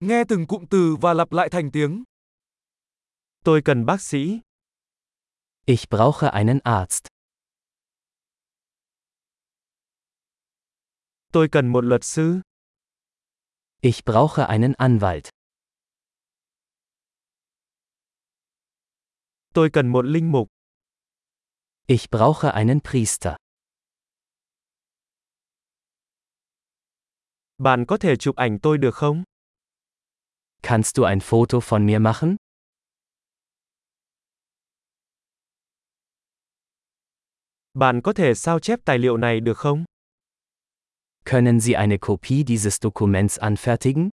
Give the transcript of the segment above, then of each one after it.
Nghe từng cụm từ và lặp lại thành tiếng. Tôi cần bác sĩ. Ich brauche einen Arzt. Tôi cần một luật sư. Ich brauche einen Anwalt. Tôi cần một linh mục. Ich brauche einen Priester. Bạn có thể chụp ảnh tôi được không? Kannst du ein Foto von mir machen? Bạn có thể sao chép tài liệu này được không? Können Sie eine Kopie dieses Dokuments anfertigen?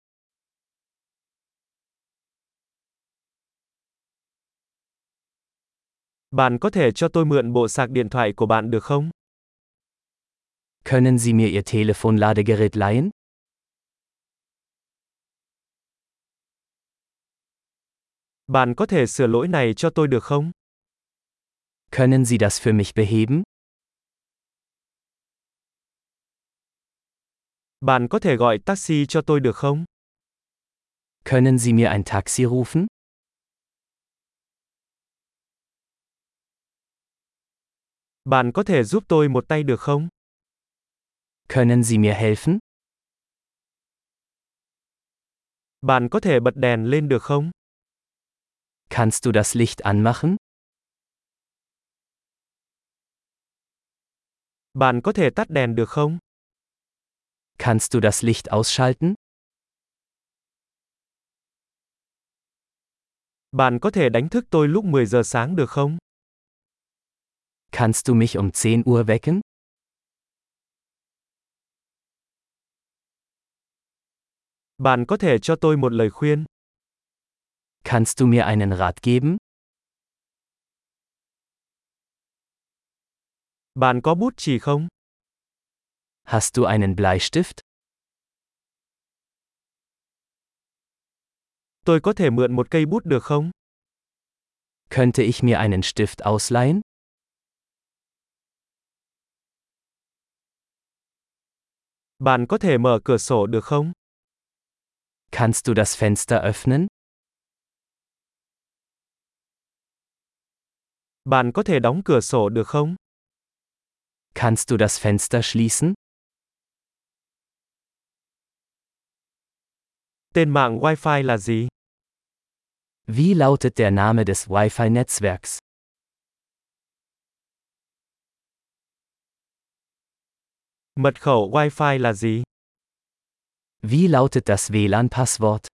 Bạn có thể cho tôi mượn bộ sạc điện thoại của bạn được không? Können Sie mir Ihr Telefonladegerät leihen? Bạn có thể sửa lỗi này cho tôi được không? Können Sie das für mich beheben? Bạn có thể gọi taxi cho tôi được không? Können Sie mir ein Taxi rufen? Bạn có thể giúp tôi một tay được không? Können Sie mir helfen? Bạn có thể bật đèn lên được không? Kannst du das Licht anmachen? Bạn có thể tắt đèn được không? Kannst du das Licht ausschalten? Bạn có thể đánh thức tôi lúc 10 giờ sáng được không? Kannst du mich um 10 Uhr wecken? Bạn có thể cho tôi một lời khuyên. Kannst du mir einen Rat geben? Bạn có bút chì không? Hast du einen Bleistift? Tôi có thể mượn một cây bút được không? Könnte ich mir einen Stift ausleihen? Bạn có thể mở cửa sổ được không? Kannst du das Fenster öffnen? Bạn có thể đóng cửa sổ được không? Kannst du das Fenster schließen? Tên mạng Wi-Fi là gì? Wie lautet der Name des Wi-Fi-Netzwerks? Mật khẩu Wi-Fi là gì? Wie lautet das WLAN-Passwort?